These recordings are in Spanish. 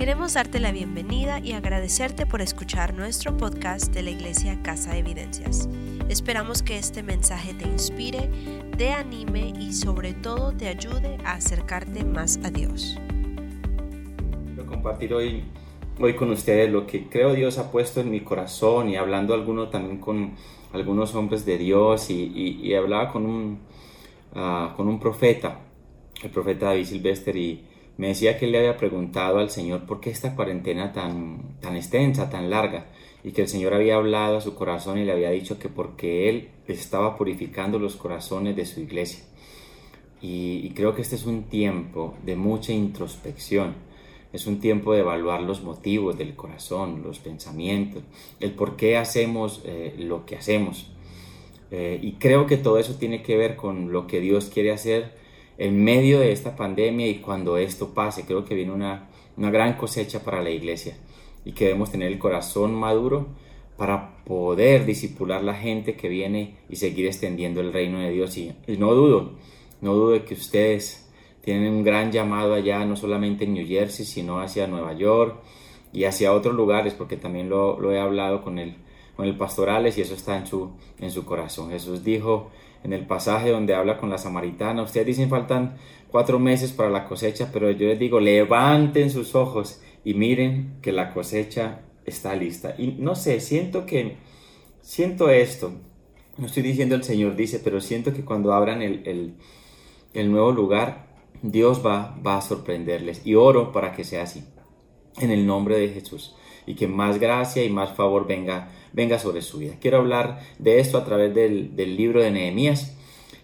Queremos darte la bienvenida y agradecerte por escuchar nuestro podcast de la Iglesia Casa de Evidencias. Esperamos que este mensaje te inspire, te anime y sobre todo te ayude a acercarte más a Dios. Quiero compartir hoy, hoy con ustedes lo que creo Dios ha puesto en mi corazón y hablando alguno también con algunos hombres de Dios y, hablaba con un, ah, con un profeta, el profeta David Silvester y me decía que él le había preguntado al Señor por qué esta cuarentena tan, tan extensa, tan larga, y que el Señor había hablado a su corazón y le había dicho que porque Él estaba purificando los corazones de su iglesia. Y, creo que este es un tiempo de mucha introspección, es un tiempo de evaluar los motivos del corazón, los pensamientos, el por qué hacemos eh, lo que hacemos. Eh, y creo que todo eso tiene que ver con lo que Dios quiere hacer en medio de esta pandemia y cuando esto pase, creo que viene una, gran cosecha para la iglesia y que debemos tener el corazón maduro para poder disipular la gente que viene y seguir extendiendo el reino de Dios. Y, no dudo, no dudo de que ustedes tienen un gran llamado allá, no solamente en New Jersey, sino hacia Nueva York y hacia otros lugares, porque también lo, he hablado con el, con el pastorales y eso está en su, en su corazón. Jesús dijo, en el pasaje donde habla con la samaritana. Ustedes dicen faltan cuatro meses para la cosecha, pero yo les digo, levanten sus ojos y miren que la cosecha está lista. Y no sé, siento que, siento esto, no estoy diciendo el Señor dice, pero siento que cuando abran el, el, nuevo lugar, Dios va, va a sorprenderles. Y oro para que sea así, en el nombre de Jesús. Y que más gracia y más favor venga venga sobre su vida. Quiero hablar de esto a través del, libro de Nehemías.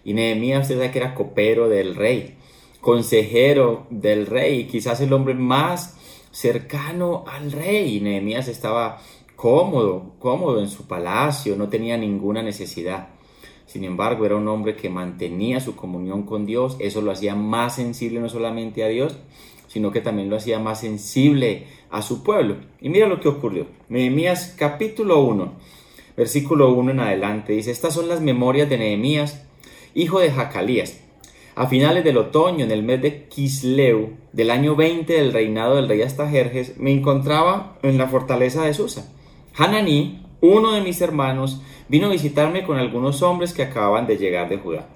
Y Nehemías, usted sabe que era copero del rey, consejero del rey, quizás el hombre más cercano al rey. Y Nehemías estaba cómodo, cómodo en su palacio, no tenía ninguna necesidad. Sin embargo, era un hombre que mantenía su comunión con Dios, eso lo hacía más sensible no solamente a Dios, sino que también lo hacía más sensible a su pueblo. Y mira lo que ocurrió. Nehemías capítulo 1, versículo 1 en adelante, dice, estas son las memorias de Nehemías, hijo de Jacalías. A finales del otoño, en el mes de Kisleu, del año 20 del reinado del rey Astajerjes, me encontraba en la fortaleza de Susa. Hananí, uno de mis hermanos, vino a visitarme con algunos hombres que acababan de llegar de Judá.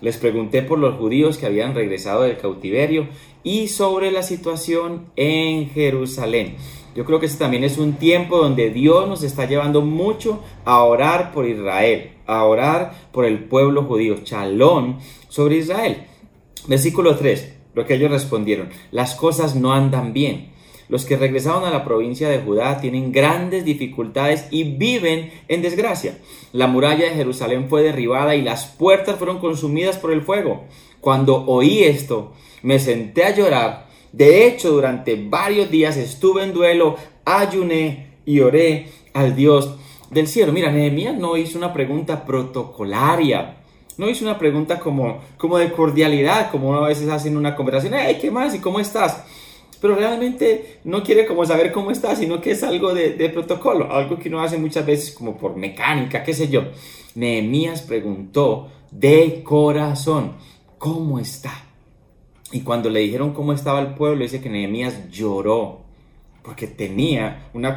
Les pregunté por los judíos que habían regresado del cautiverio y sobre la situación en Jerusalén. Yo creo que este también es un tiempo donde Dios nos está llevando mucho a orar por Israel, a orar por el pueblo judío, chalón sobre Israel. Versículo 3, lo que ellos respondieron, las cosas no andan bien. Los que regresaron a la provincia de Judá tienen grandes dificultades y viven en desgracia. La muralla de Jerusalén fue derribada y las puertas fueron consumidas por el fuego. Cuando oí esto, me senté a llorar. De hecho, durante varios días estuve en duelo, ayuné y oré al Dios del cielo. Mira, Nehemías no hizo una pregunta protocolaria. No hizo una pregunta como, como de cordialidad, como a veces hacen una conversación. ¡Hey, qué más! ¿Y cómo estás? pero realmente no quiere como saber cómo está, sino que es algo de, protocolo, algo que uno hace muchas veces como por mecánica, qué sé yo. Nehemías preguntó de corazón, ¿cómo está? Y cuando le dijeron cómo estaba el pueblo, dice que Nehemías lloró, porque tenía una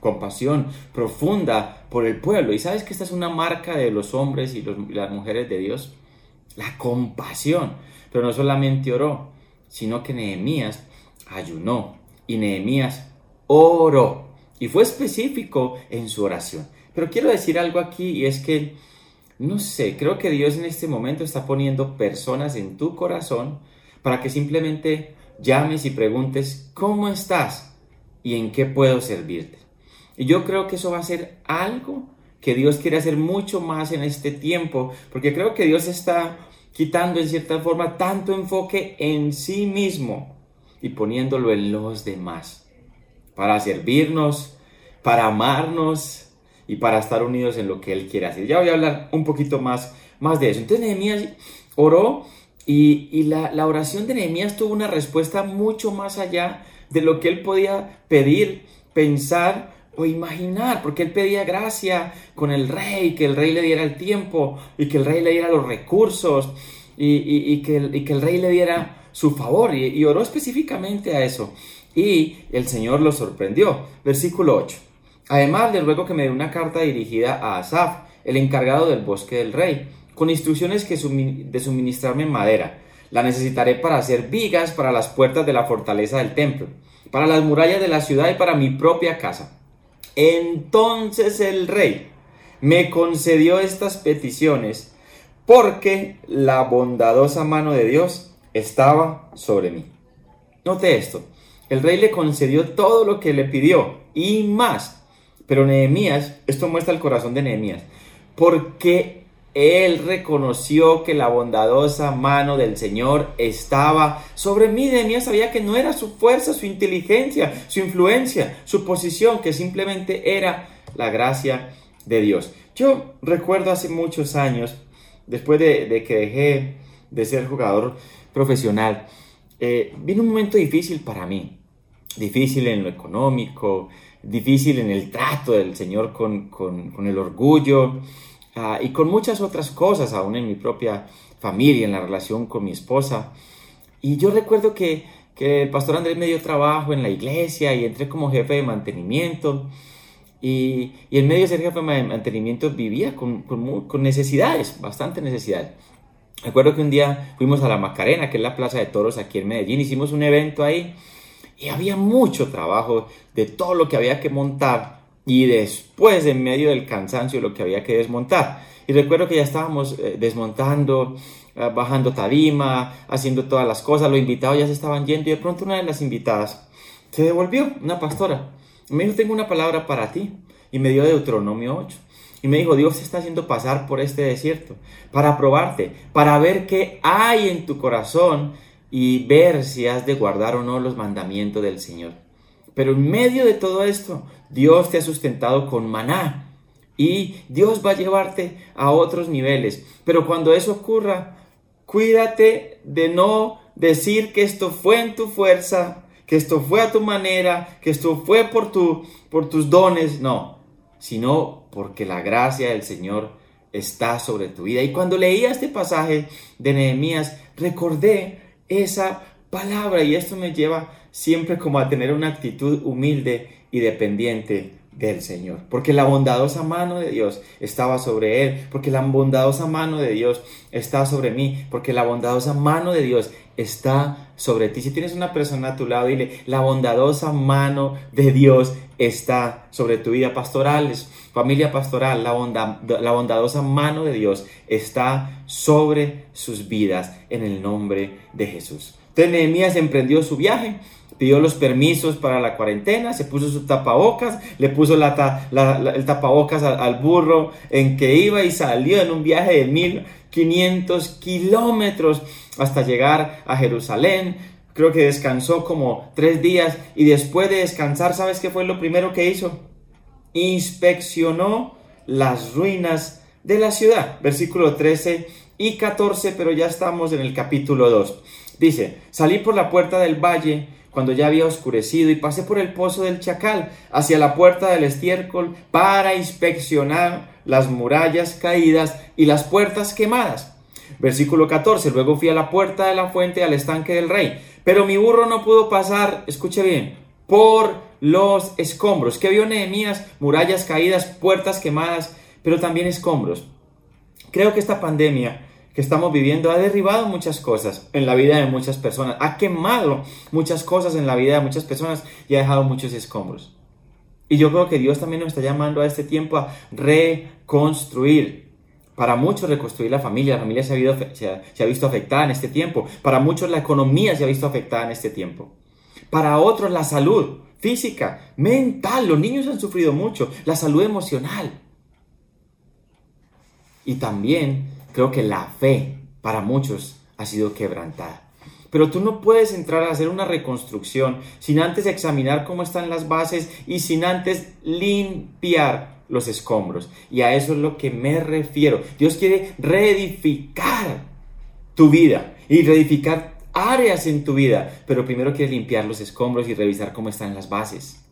compasión profunda por el pueblo. Y sabes que esta es una marca de los hombres y las mujeres de Dios, la compasión. Pero no solamente oró, sino que Nehemías ayunó y Nehemías oró y fue específico en su oración. Pero quiero decir algo aquí y es que, no sé, creo que Dios en este momento está poniendo personas en tu corazón para que simplemente llames y preguntes, ¿cómo estás? ¿Y en qué puedo servirte? Y yo creo que eso va a ser algo que Dios quiere hacer mucho más en este tiempo, porque creo que Dios está quitando en cierta forma tanto enfoque en sí mismo y poniéndolo en los demás, para servirnos, para amarnos y para estar unidos en lo que Él quiere hacer. Ya voy a hablar un poquito más, más de eso. Entonces Nehemías oró y, la, oración de Nehemías tuvo una respuesta mucho más allá de lo que él podía pedir, pensar o imaginar, porque él pedía gracia con el rey, que el rey le diera el tiempo y que el rey le diera los recursos y, que, y que el rey le diera su favor y, oró específicamente a eso. Y el Señor lo sorprendió. Versículo 8. Además, le ruego que me dé una carta dirigida a Asaf, el encargado del bosque del rey, con instrucciones que de suministrarme madera. La necesitaré para hacer vigas para las puertas de la fortaleza del templo, para las murallas de la ciudad y para mi propia casa. Entonces el rey me concedió estas peticiones porque la bondadosa mano de Dios estaba sobre mí. Note esto, el rey le concedió todo lo que le pidió y más. Pero Nehemías, esto muestra el corazón de Nehemías, porque él reconoció que la bondadosa mano del Señor estaba sobre mí. Nehemías sabía que no era su fuerza, su inteligencia, su influencia, su posición, que simplemente era la gracia de Dios. Yo recuerdo hace muchos años, después de, que dejé de ser jugador profesional, eh, vino un momento difícil para mí difícil en lo económico, difícil en el trato del Señor con, el orgullo ah, y con muchas otras cosas, aún en mi propia familia, en la relación con mi esposa. Y yo recuerdo que, el pastor Andrés me dio trabajo en la iglesia y entré como jefe de mantenimiento. Y, en medio de ser jefe de mantenimiento vivía con, con necesidades, bastante necesidades. Recuerdo que un día fuimos a la Macarena, que es la plaza de toros aquí en Medellín, hicimos un evento ahí y había mucho trabajo de todo lo que había que montar y después en medio del cansancio lo que había que desmontar. Y recuerdo que ya estábamos eh, desmontando, eh, bajando tarima, haciendo todas las cosas, los invitados ya se estaban yendo y de pronto una de las invitadas se devolvió, una pastora. me dijo, tengo una palabra para ti. Y me dio Deuteronomio 8. Y me dijo, Dios te está haciendo pasar por este desierto para probarte, para ver qué hay en tu corazón y ver si has de guardar o no los mandamientos del Señor. Pero en medio de todo esto, Dios te ha sustentado con maná y Dios va a llevarte a otros niveles. Pero cuando eso ocurra, cuídate de no decir que esto fue en tu fuerza, que esto fue a tu manera, que esto fue por, tu, por tus dones, no, sino porque la gracia del Señor está sobre tu vida. Y cuando leía este pasaje de Nehemías, recordé esa palabra y esto me lleva siempre como a tener una actitud humilde y dependiente del Señor, porque la bondadosa mano de Dios estaba sobre él, porque la bondadosa mano de Dios está sobre mí, porque la bondadosa mano de Dios está sobre ti. Si tienes una persona a tu lado, dile, la bondadosa mano de Dios está sobre tu vida pastorales, familia pastoral, la, la bondadosa mano de Dios está sobre sus vidas en el nombre de Jesús. Entonces Nehemías emprendió su viaje, pidió los permisos para la cuarentena, se puso su tapabocas, le puso el tapabocas al, al, burro en que iba y salió en un viaje de 1500 kilómetros hasta llegar a Jerusalén. Creo que descansó como tres días y después de descansar, ¿sabes qué fue lo primero que hizo? Inspeccionó las ruinas de la ciudad. Versículo 13 y 14, pero ya estamos en el capítulo 2. Dice, salí por la puerta del valle cuando ya había oscurecido y pasé por el pozo del chacal hacia la puerta del estiércol para inspeccionar las murallas caídas y las puertas quemadas. Versículo 14, luego fui a la puerta de la fuente al estanque del rey, pero mi burro no pudo pasar, escuche bien, por los escombros. que vio Nehemías? Murallas caídas, puertas quemadas, pero también escombros. Creo que esta pandemia que estamos viviendo ha derribado muchas cosas en la vida de muchas personas, ha quemado muchas cosas en la vida de muchas personas y ha dejado muchos escombros. Y yo creo que Dios también nos está llamando a este tiempo a reconstruir. Para muchos reconstruir la familia, la familia se ha, visto afectada en este tiempo. Para muchos la economía se ha visto afectada en este tiempo. Para otros la salud física, mental, los niños han sufrido mucho, la salud emocional. Y también creo que la fe para muchos ha sido quebrantada. Pero tú no puedes entrar a hacer una reconstrucción sin antes examinar cómo están las bases y sin antes limpiar los escombros. Y a eso es lo que me refiero. Dios quiere reedificar tu vida y reedificar áreas en tu vida, pero primero quiere limpiar los escombros y revisar cómo están las bases.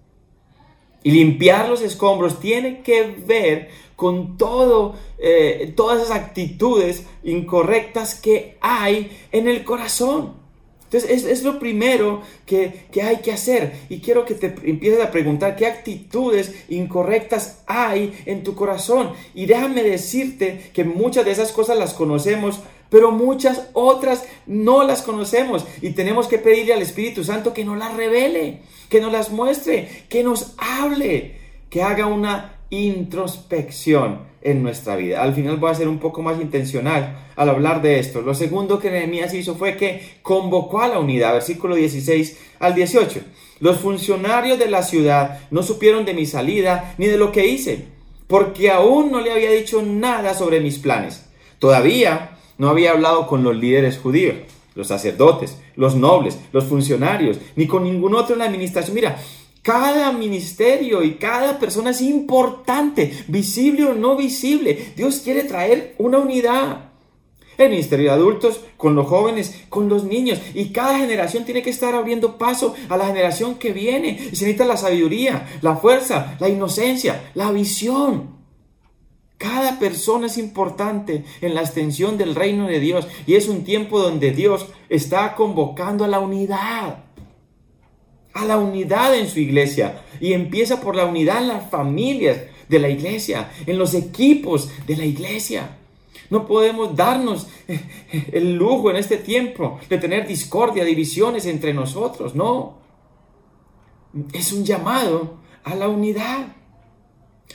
Y limpiar los escombros tiene que ver con todo, eh, todas esas actitudes incorrectas que hay en el corazón. Entonces es, lo primero que, que, hay que hacer. Y quiero que te empieces a preguntar qué actitudes incorrectas hay en tu corazón. Y déjame decirte que muchas de esas cosas las conocemos, pero muchas otras no las conocemos. Y tenemos que pedirle al Espíritu Santo que nos las revele, que nos las muestre, que nos hable, que haga una introspección en nuestra vida. Al final voy a ser un poco más intencional al hablar de esto. Lo segundo que Nehemías hizo fue que convocó a la unidad, versículo 16 al 18. Los funcionarios de la ciudad no supieron de mi salida ni de lo que hice, porque aún no le había dicho nada sobre mis planes. Todavía no había hablado con los líderes judíos, los sacerdotes, los nobles, los funcionarios, ni con ningún otro en la administración. Mira, cada ministerio y cada persona es importante, visible o no visible. Dios quiere traer una unidad. El ministerio de adultos, con los jóvenes, con los niños. Y cada generación tiene que estar abriendo paso a la generación que viene. Y se necesita la sabiduría, la fuerza, la inocencia, la visión. Cada persona es importante en la extensión del reino de Dios. Y es un tiempo donde Dios está convocando a la unidad a la unidad en su iglesia. Y empieza por la unidad en las familias de la iglesia, en los equipos de la iglesia. No podemos darnos el lujo en este tiempo de tener discordia, divisiones entre nosotros. No. Es un llamado a la unidad.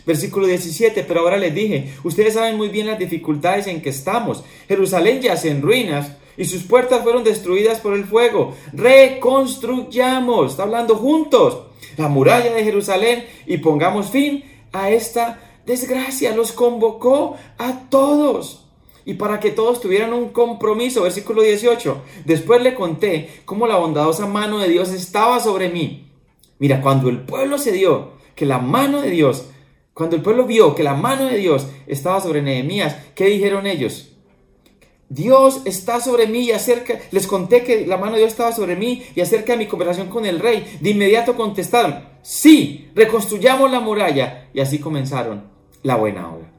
Versículo 17, pero ahora les dije, ustedes saben muy bien las dificultades en que estamos. Jerusalén yace en ruinas y sus puertas fueron destruidas por el fuego. Reconstruyamos, está hablando juntos, la muralla de Jerusalén y pongamos fin a esta desgracia. Los convocó a todos. Y para que todos tuvieran un compromiso, versículo 18. Después le conté cómo la bondadosa mano de Dios estaba sobre mí. Mira, cuando el pueblo se dio que la mano de Dios, cuando el pueblo vio que la mano de Dios estaba sobre Nehemías, ¿qué dijeron ellos? Dios está sobre mí y acerca, les conté que la mano de Dios estaba sobre mí y acerca de mi conversación con el rey. De inmediato contestaron, sí, reconstruyamos la muralla. Y así comenzaron la buena obra.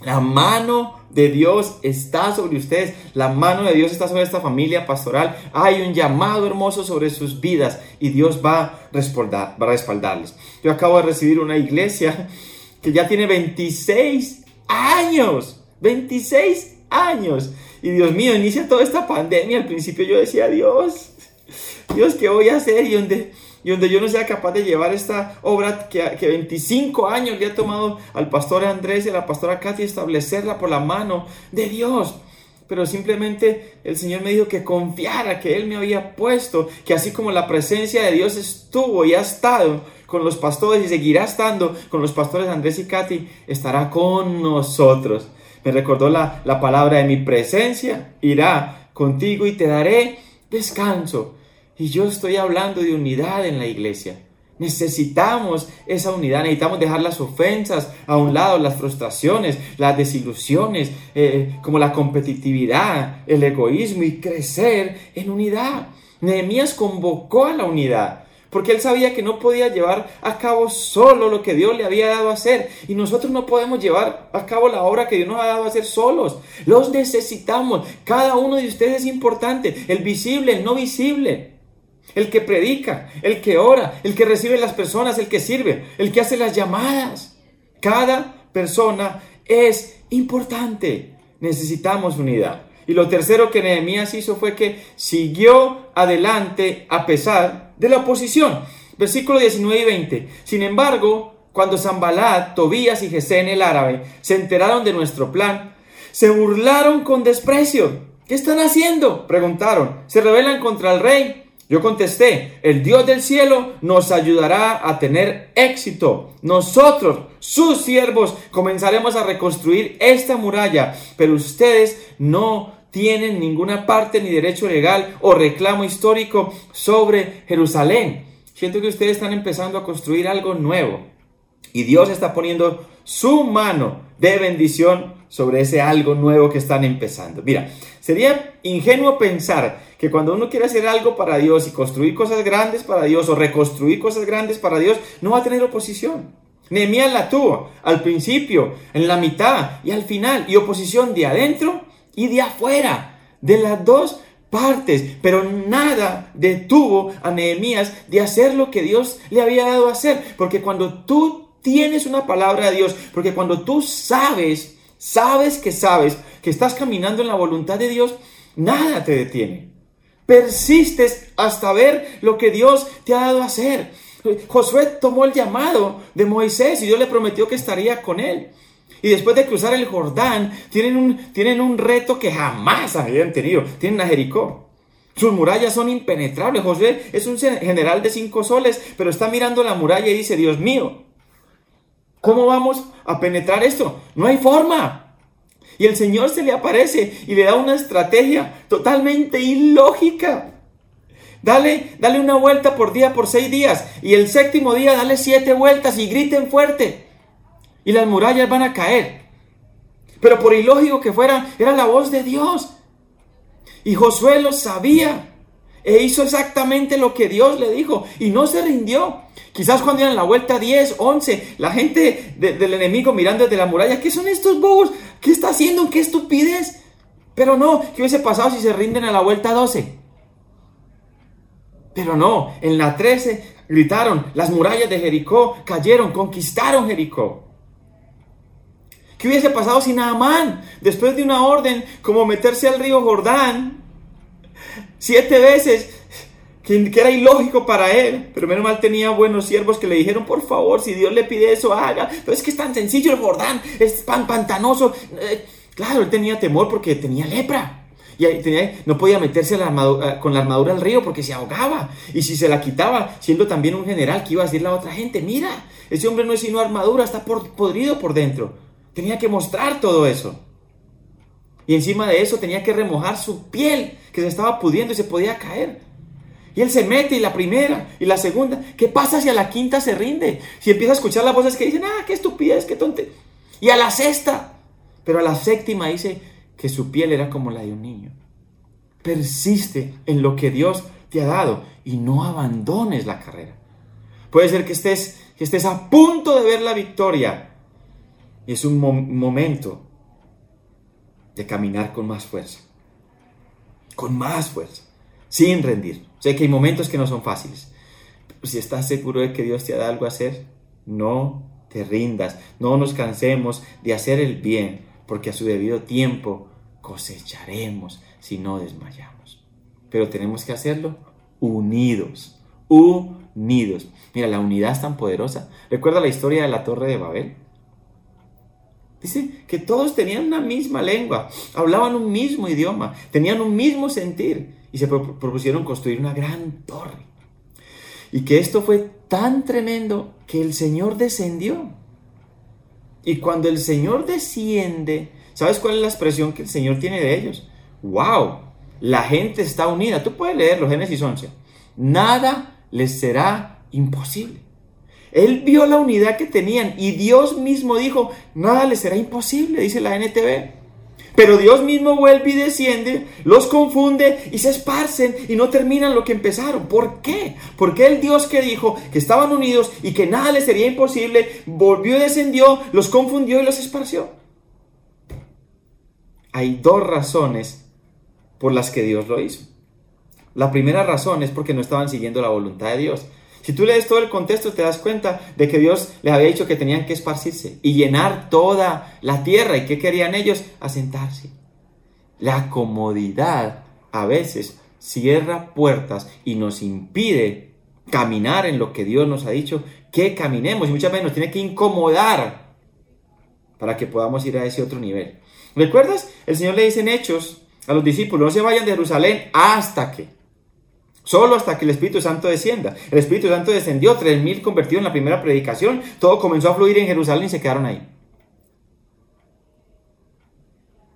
La mano de Dios está sobre ustedes, la mano de Dios está sobre esta familia pastoral. Hay un llamado hermoso sobre sus vidas y Dios va a, va a respaldarles. Yo acabo de recibir una iglesia que ya tiene 26 años, 26 años. Y Dios mío, inicia toda esta pandemia. Al principio yo decía, Dios, Dios, ¿qué voy a hacer? Y donde, y donde yo no sea capaz de llevar esta obra que, que 25 años le ha tomado al pastor Andrés y a la pastora Katy establecerla por la mano de Dios pero simplemente el Señor me dijo que confiara, que Él me había puesto, que así como la presencia de Dios estuvo y ha estado con los pastores y seguirá estando con los pastores Andrés y Katy, estará con nosotros. Me recordó la, palabra de mi presencia, irá contigo y te daré descanso. Y yo estoy hablando de unidad en la iglesia. Necesitamos esa unidad, necesitamos dejar las ofensas a un lado, las frustraciones, las desilusiones, eh, como la competitividad, el egoísmo y crecer en unidad. Nehemías convocó a la unidad porque él sabía que no podía llevar a cabo solo lo que Dios le había dado a hacer. Y nosotros no podemos llevar a cabo la obra que Dios nos ha dado a hacer solos. Los necesitamos. Cada uno de ustedes es importante. El visible, el no visible. El que predica, el que ora, el que recibe las personas, el que sirve, el que hace las llamadas. Cada persona es importante. Necesitamos unidad. Y lo tercero que Nehemías hizo fue que siguió adelante a pesar de la oposición. Versículo 19 y 20. Sin embargo, cuando Zambalat, Tobías y Gesén el árabe se enteraron de nuestro plan, se burlaron con desprecio. ¿Qué están haciendo? Preguntaron. ¿Se rebelan contra el rey? Yo contesté, el Dios del cielo nos ayudará a tener éxito. Nosotros, sus siervos, comenzaremos a reconstruir esta muralla, pero ustedes no tienen ninguna parte ni derecho legal o reclamo histórico sobre Jerusalén. Siento que ustedes están empezando a construir algo nuevo y Dios está poniendo su mano de bendición sobre ese algo nuevo que están empezando. Mira, sería ingenuo pensar que cuando uno quiere hacer algo para Dios y construir cosas grandes para Dios o reconstruir cosas grandes para Dios, no va a tener oposición. Nehemías la tuvo al principio, en la mitad y al final, y oposición de adentro y de afuera, de las dos partes, pero nada detuvo a Nehemías de hacer lo que Dios le había dado a hacer, porque cuando tú tienes una palabra de Dios, porque cuando tú sabes, sabes que sabes que estás caminando en la voluntad de Dios, nada te detiene. Persistes hasta ver lo que Dios te ha dado a hacer. Josué tomó el llamado de Moisés y Dios le prometió que estaría con él. Y después de cruzar el Jordán, tienen un, tienen un reto que jamás habían tenido. Tienen a Jericó. Sus murallas son impenetrables. Josué es un general de cinco soles, pero está mirando la muralla y dice, Dios mío, ¿cómo vamos a penetrar esto? No hay forma. Y el Señor se le aparece y le da una estrategia totalmente ilógica. Dale, dale una vuelta por día por seis días. Y el séptimo día dale siete vueltas y griten fuerte y las murallas van a caer. Pero por ilógico que fuera, era la voz de Dios. Y Josué lo sabía. E hizo exactamente lo que Dios le dijo. Y no se rindió. Quizás cuando iban la vuelta 10, 11, la gente del enemigo mirando desde la muralla, ¿qué son estos bobos? ¿Qué está haciendo? ¿Qué estupidez? Pero no, ¿qué hubiese pasado si se rinden a la vuelta 12? Pero no, en la 13 gritaron, las murallas de Jericó cayeron, conquistaron Jericó. ¿Qué hubiese pasado si Naamán, después de una orden como meterse al río Jordán, siete veces, que, era ilógico para él, pero menos mal tenía buenos siervos que le dijeron, por favor, si Dios le pide eso, haga. Pero es que es tan sencillo el Jordán, es pan pantanoso. Eh, claro, él tenía temor porque tenía lepra. Y tenía, no podía meterse con la armadura al río porque se ahogaba. Y si se la quitaba, siendo también un general que iba a decirle a otra gente, mira, ese hombre no es sino armadura, está podrido por dentro. Tenía que mostrar todo eso. Y encima de eso tenía que remojar su piel, que se estaba pudiendo y se podía caer. Y él se mete y la primera y la segunda. ¿Qué pasa si a la quinta se rinde? Si empieza a escuchar las voces que dicen, ah, qué estupidez, qué tonte. Y a la sexta. Pero a la séptima dice que su piel era como la de un niño. Persiste en lo que Dios te ha dado y no abandones la carrera. Puede ser que estés, que estés a punto de ver la victoria, es un momento de caminar con más fuerza. Con más fuerza. Sin rendir. Sé que hay momentos que no son fáciles. si estás seguro de que Dios te ha dado algo a hacer, no te rindas. No nos cansemos de hacer el bien, porque a su debido tiempo cosecharemos si no desmayamos. Pero tenemos que hacerlo unidos. Unidos. Mira, la unidad es tan poderosa. ¿Recuerda la historia de la Torre de Babel? Dice que todos tenían una misma lengua, hablaban un mismo idioma, tenían un mismo sentir y se propusieron construir una gran torre. Y que esto fue tan tremendo que el Señor descendió. Y cuando el Señor desciende, ¿sabes cuál es la expresión que el Señor tiene de ellos? ¡Wow! La gente está unida. Tú puedes leerlo, Génesis 11. Nada les será imposible. Él vio la unidad que tenían y Dios mismo dijo, nada les será imposible, dice la NTV. Pero Dios mismo vuelve y desciende, los confunde y se esparcen y no terminan lo que empezaron. ¿Por qué? Porque el Dios que dijo que estaban unidos y que nada les sería imposible, volvió y descendió, los confundió y los esparció. Hay dos razones por las que Dios lo hizo. La primera razón es porque no estaban siguiendo la voluntad de Dios. Si tú lees todo el contexto te das cuenta de que Dios les había dicho que tenían que esparcirse y llenar toda la tierra. ¿Y qué querían ellos? Asentarse. La comodidad a veces cierra puertas y nos impide caminar en lo que Dios nos ha dicho que caminemos y muchas veces nos tiene que incomodar para que podamos ir a ese otro nivel. ¿Recuerdas? El Señor le dice en Hechos a los discípulos, no se vayan de Jerusalén hasta que Solo hasta que el Espíritu Santo descienda. El Espíritu Santo descendió, 3.000 convertidos en la primera predicación. Todo comenzó a fluir en Jerusalén y se quedaron ahí.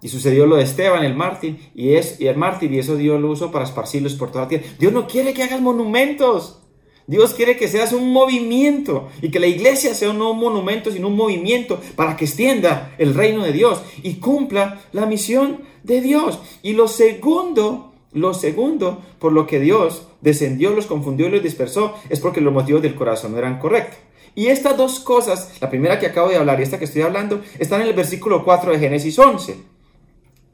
Y sucedió lo de Esteban, el mártir, y, es, y el mártir, y eso Dios lo usó para esparcirlos por toda la tierra. Dios no quiere que hagas monumentos. Dios quiere que seas un movimiento y que la iglesia sea no un monumento, sino un movimiento para que extienda el reino de Dios y cumpla la misión de Dios. Y lo segundo lo segundo, por lo que Dios descendió, los confundió y los dispersó, es porque los motivos del corazón no eran correctos. Y estas dos cosas, la primera que acabo de hablar y esta que estoy hablando, están en el versículo 4 de Génesis 11.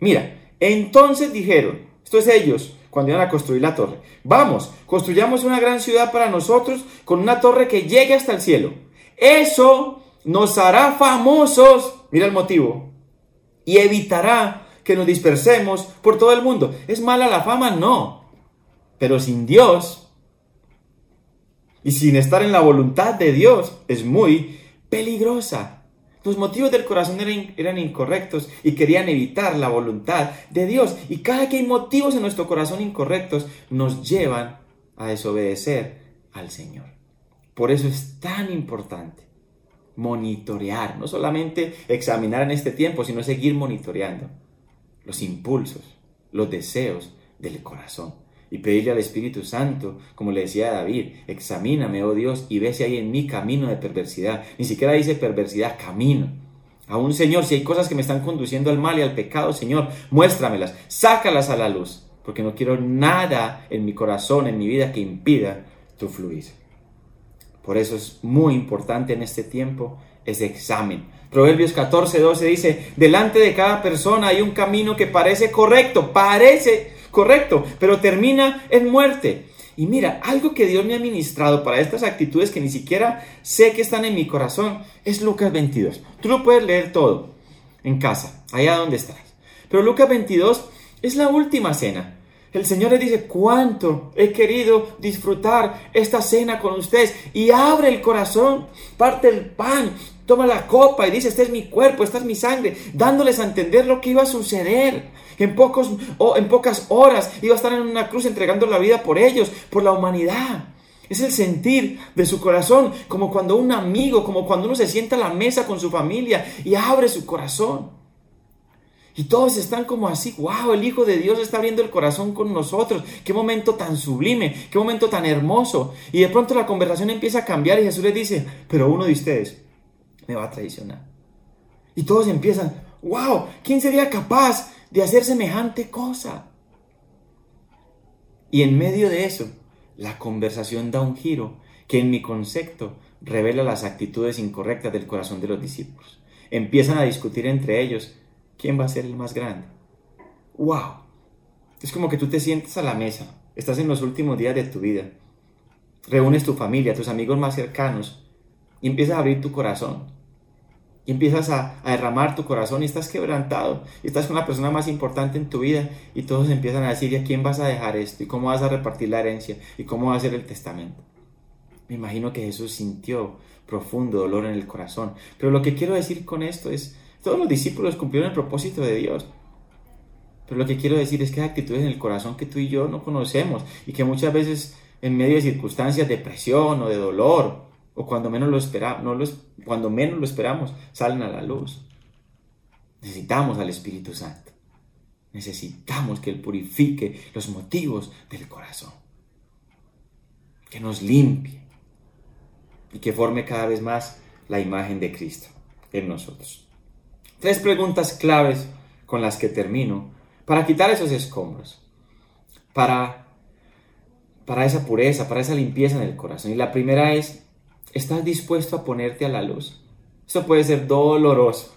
Mira, entonces dijeron, esto es ellos, cuando iban a construir la torre. Vamos, construyamos una gran ciudad para nosotros con una torre que llegue hasta el cielo. Eso nos hará famosos, mira el motivo, y evitará que nos dispersemos por todo el mundo. ¿Es mala la fama? No. Pero sin Dios y sin estar en la voluntad de Dios es muy peligrosa. Los motivos del corazón eran, incorrectos y querían evitar la voluntad de Dios. Y cada que hay motivos en nuestro corazón incorrectos, nos llevan a desobedecer al Señor. Por eso es tan importante monitorear, no solamente examinar en este tiempo, sino seguir monitoreando los impulsos, los deseos del corazón y pedirle al Espíritu Santo, como le decía David, examíname, oh Dios, y ve si hay en mí camino de perversidad. Ni siquiera dice perversidad, camino. Aún, Señor, si hay cosas que me están conduciendo al mal y al pecado, Señor, muéstramelas, sácalas a la luz, porque no quiero nada en mi corazón, en mi vida, que impida tu fluir. Por eso es muy importante en este tiempo ese examen. Proverbios 14, 12 dice, delante de cada persona hay un camino que parece correcto, parece correcto, pero termina en muerte. Y mira, algo que Dios me ha ministrado para estas actitudes que ni siquiera sé que están en mi corazón es Lucas 22. Tú lo puedes leer todo en casa, allá donde estás. Pero Lucas 22 es la última cena. El Señor le dice, cuánto he querido disfrutar esta cena con ustedes. Y abre el corazón, parte el pan, toma la copa y dice, este es mi cuerpo, esta es mi sangre, dándoles a entender lo que iba a suceder. En, pocos, o en pocas horas iba a estar en una cruz entregando la vida por ellos, por la humanidad. Es el sentir de su corazón, como cuando un amigo, como cuando uno se sienta a la mesa con su familia y abre su corazón. Y todos están como así, wow, el Hijo de Dios está abriendo el corazón con nosotros. Qué momento tan sublime, qué momento tan hermoso. Y de pronto la conversación empieza a cambiar y Jesús les dice, pero uno de ustedes me va a traicionar. Y todos empiezan, wow, ¿quién sería capaz de hacer semejante cosa. Y en medio de eso, la conversación da un giro que en mi concepto revela las actitudes incorrectas del corazón de los discípulos. Empiezan a discutir entre ellos quién va a ser el más grande. ¡Wow! Es como que tú te sientes a la mesa, estás en los últimos días de tu vida, reúnes tu familia, tus amigos más cercanos y empiezas a abrir tu corazón y empiezas a, derramar tu corazón y estás quebrantado y estás con la persona más importante en tu vida y todos empiezan a decir, ¿y a quién vas a dejar esto? ¿Y cómo vas a repartir la herencia? ¿Y cómo va a ser el testamento? Me imagino que Jesús sintió profundo dolor en el corazón. Pero lo que quiero decir con esto es, todos los discípulos cumplieron el propósito de Dios. Pero lo que quiero decir es que hay actitudes en el corazón que tú y yo no conocemos y que muchas veces en medio de circunstancias de presión o de dolor o cuando menos lo esperamos, no cuando menos lo esperamos, salen a la luz. Necesitamos al Espíritu Santo. Necesitamos que Él purifique los motivos del corazón. Que nos limpie y que forme cada vez más la imagen de Cristo en nosotros. Tres preguntas claves con las que termino para quitar esos escombros, para, para esa pureza, para esa limpieza en el corazón. Y la primera es, ¿Estás dispuesto a ponerte a la luz? Esto puede ser doloroso.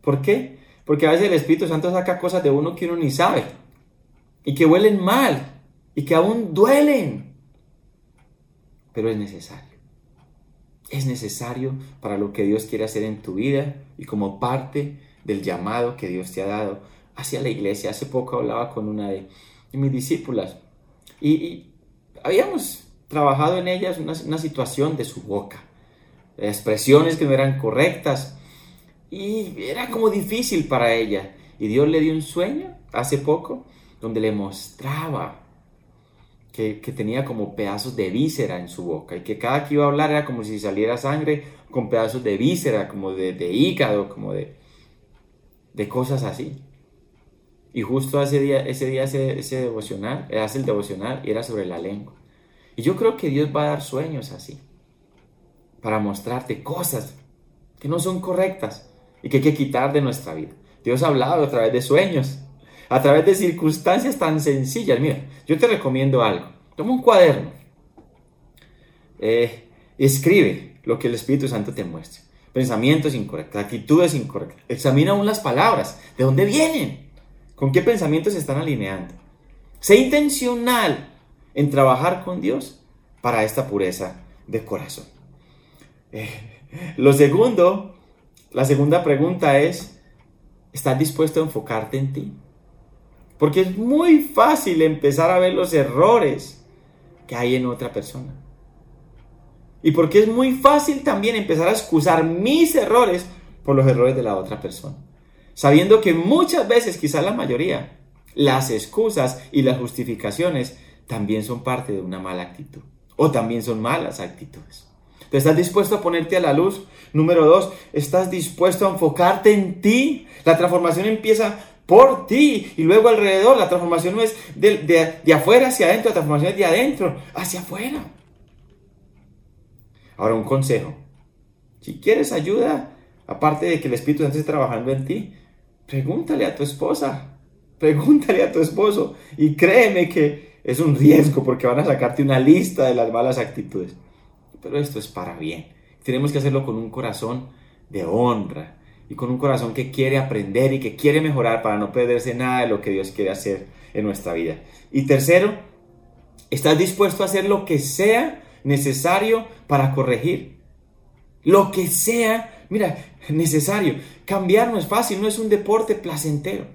¿Por qué? Porque a veces el Espíritu Santo saca cosas de uno que uno ni sabe y que huelen mal y que aún duelen. Pero es necesario. Es necesario para lo que Dios quiere hacer en tu vida y como parte del llamado que Dios te ha dado hacia la iglesia. Hace poco hablaba con una de, mis discípulas y, y habíamos trabajado en ellas una, una situación de su boca, expresiones que no eran correctas y era como difícil para ella. Y Dios le dio un sueño hace poco donde le mostraba que, tenía como pedazos de víscera en su boca y que cada que iba a hablar era como si saliera sangre con pedazos de víscera, como de, de hígado, como de, de cosas así. Y justo ese día, ese día ese, devocional, hace el devocional y era sobre la lengua. Y yo creo que Dios va a dar sueños así, para mostrarte cosas que no son correctas y que hay que quitar de nuestra vida. Dios ha hablado a través de sueños, a través de circunstancias tan sencillas. Mira, yo te recomiendo algo. Toma un cuaderno. Eh, escribe lo que el Espíritu Santo te muestre. Pensamientos incorrectos, actitudes incorrectas. Examina aún las palabras. ¿De dónde vienen? ¿Con qué pensamientos se están alineando? Sé intencional en trabajar con Dios para esta pureza de corazón. Eh, lo segundo, la segunda pregunta es, ¿estás dispuesto a enfocarte en ti? Porque es muy fácil empezar a ver los errores que hay en otra persona. Y porque es muy fácil también empezar a excusar mis errores por los errores de la otra persona. Sabiendo que muchas veces, quizás la mayoría, las excusas y las justificaciones también son parte de una mala actitud. O también son malas actitudes. ¿Te estás dispuesto a ponerte a la luz? Número dos, ¿estás dispuesto a enfocarte en ti? La transformación empieza por ti y luego alrededor. La transformación no es de, afuera hacia adentro, la transformación es de adentro hacia afuera. Ahora un consejo. Si quieres ayuda, aparte de que el Espíritu Santo esté trabajando en ti, pregúntale a tu esposa, pregúntale a tu esposo y créeme que es un riesgo porque van a sacarte una lista de las malas actitudes. Pero esto es para bien. Tenemos que hacerlo con un corazón de honra, y con un corazón que quiere aprender y que quiere mejorar para no perderse nada de lo que Dios quiere hacer en nuestra vida. Y tercero, estás dispuesto a hacer lo que sea necesario para corregir. Lo que sea, mira, necesario. Cambiar no es fácil, no es un deporte placentero.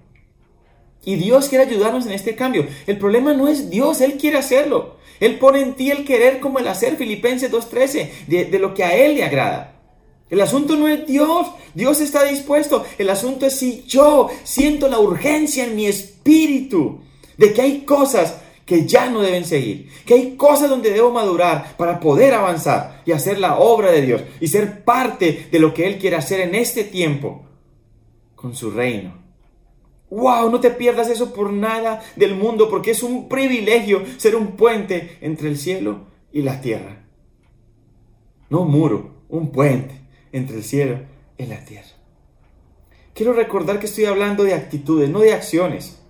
Y Dios quiere ayudarnos en este cambio. El problema no es Dios, Él quiere hacerlo. Él pone en ti el querer como el hacer, Filipenses 2.13, de, de lo que a Él le agrada. El asunto no es Dios, Dios está dispuesto. El asunto es si yo siento la urgencia en mi espíritu de que hay cosas que ya no deben seguir, que hay cosas donde debo madurar para poder avanzar y hacer la obra de Dios y ser parte de lo que Él quiere hacer en este tiempo con su reino. ¡Wow! No te pierdas eso por nada del mundo porque es un privilegio ser un puente entre el cielo y la tierra. No un muro, un puente entre el cielo y la tierra. Quiero recordar que estoy hablando de actitudes, no de acciones,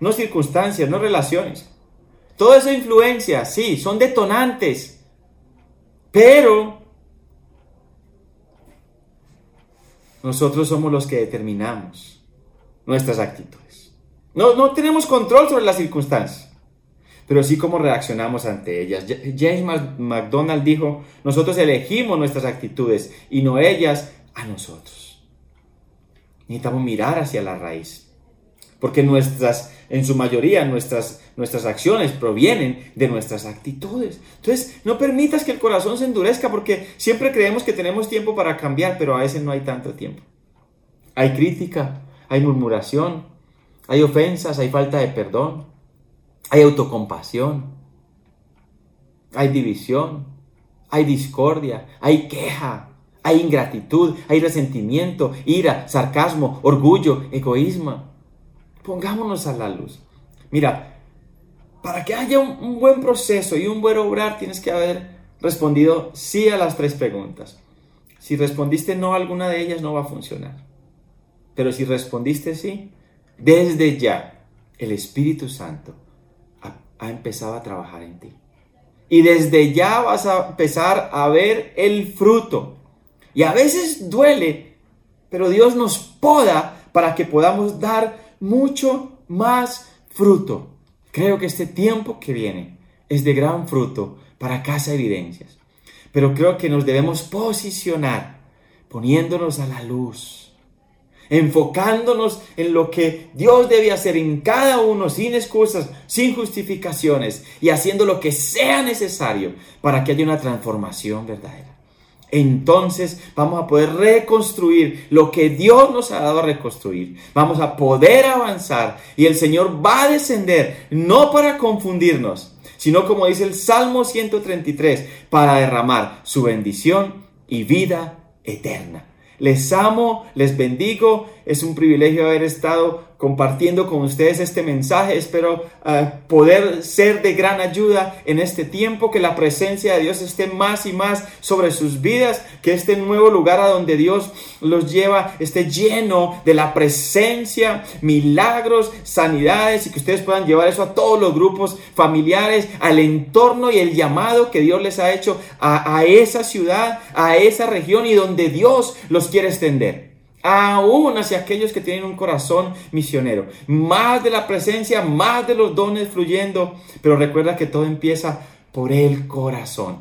no circunstancias, no relaciones. Toda esa influencia, sí, son detonantes, pero nosotros somos los que determinamos nuestras actitudes. No, no tenemos control sobre las circunstancias pero sí cómo reaccionamos ante ellas. James McDonald dijo, nosotros elegimos nuestras actitudes y no ellas a nosotros. Necesitamos mirar hacia la raíz, porque nuestras, en su mayoría, nuestras, nuestras acciones provienen de nuestras actitudes. Entonces, no permitas que el corazón se endurezca, porque siempre creemos que tenemos tiempo para cambiar, pero a veces no hay tanto tiempo. Hay crítica, hay murmuración, hay ofensas, hay falta de perdón hay autocompasión, hay división, hay discordia, hay queja, hay ingratitud, hay resentimiento, ira, sarcasmo, orgullo, egoísmo. Pongámonos a la luz. Mira, para que haya un, buen proceso y un buen obrar, tienes que haber respondido sí a las tres preguntas. Si respondiste no a alguna de ellas, no va a funcionar. Pero si respondiste sí, desde ya el Espíritu Santo ha empezado a trabajar en ti. Y desde ya vas a empezar a ver el fruto. Y a veces duele, pero Dios nos poda para que podamos dar mucho más fruto. Creo que este tiempo que viene es de gran fruto para Casa Evidencias. Pero creo que nos debemos posicionar poniéndonos a la luz enfocándonos en lo que Dios debe hacer en cada uno, sin excusas, sin justificaciones, y haciendo lo que sea necesario para que haya una transformación verdadera. Entonces vamos a poder reconstruir lo que Dios nos ha dado a reconstruir. Vamos a poder avanzar y el Señor va a descender, no para confundirnos, sino como dice el Salmo 133, para derramar su bendición y vida eterna. Les amo, les bendigo. Es un privilegio haber estado compartiendo con ustedes este mensaje. Espero eh, poder ser de gran ayuda en este tiempo, que la presencia de Dios esté más y más sobre sus vidas, que este nuevo lugar a donde Dios los lleva esté lleno de la presencia, milagros, sanidades y que ustedes puedan llevar eso a todos los grupos familiares, al entorno y el llamado que Dios les ha hecho a, a esa ciudad, a esa región y donde Dios los quiere extender aún hacia aquellos que tienen un corazón misionero. Más de la presencia, más de los dones fluyendo, pero recuerda que todo empieza por el corazón.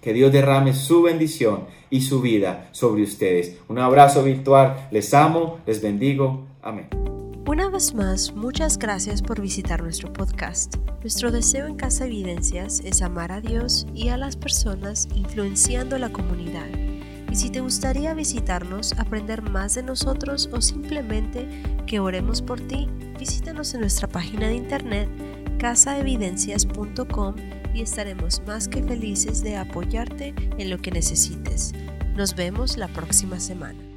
Que Dios derrame su bendición y su vida sobre ustedes. Un abrazo virtual. Les amo, les bendigo. Amén. Una vez más, muchas gracias por visitar nuestro podcast. Nuestro deseo en Casa Evidencias es amar a Dios y a las personas influenciando la comunidad. Y si te gustaría visitarnos, aprender más de nosotros o simplemente que oremos por ti, visítanos en nuestra página de internet casaevidencias.com y estaremos más que felices de apoyarte en lo que necesites. Nos vemos la próxima semana.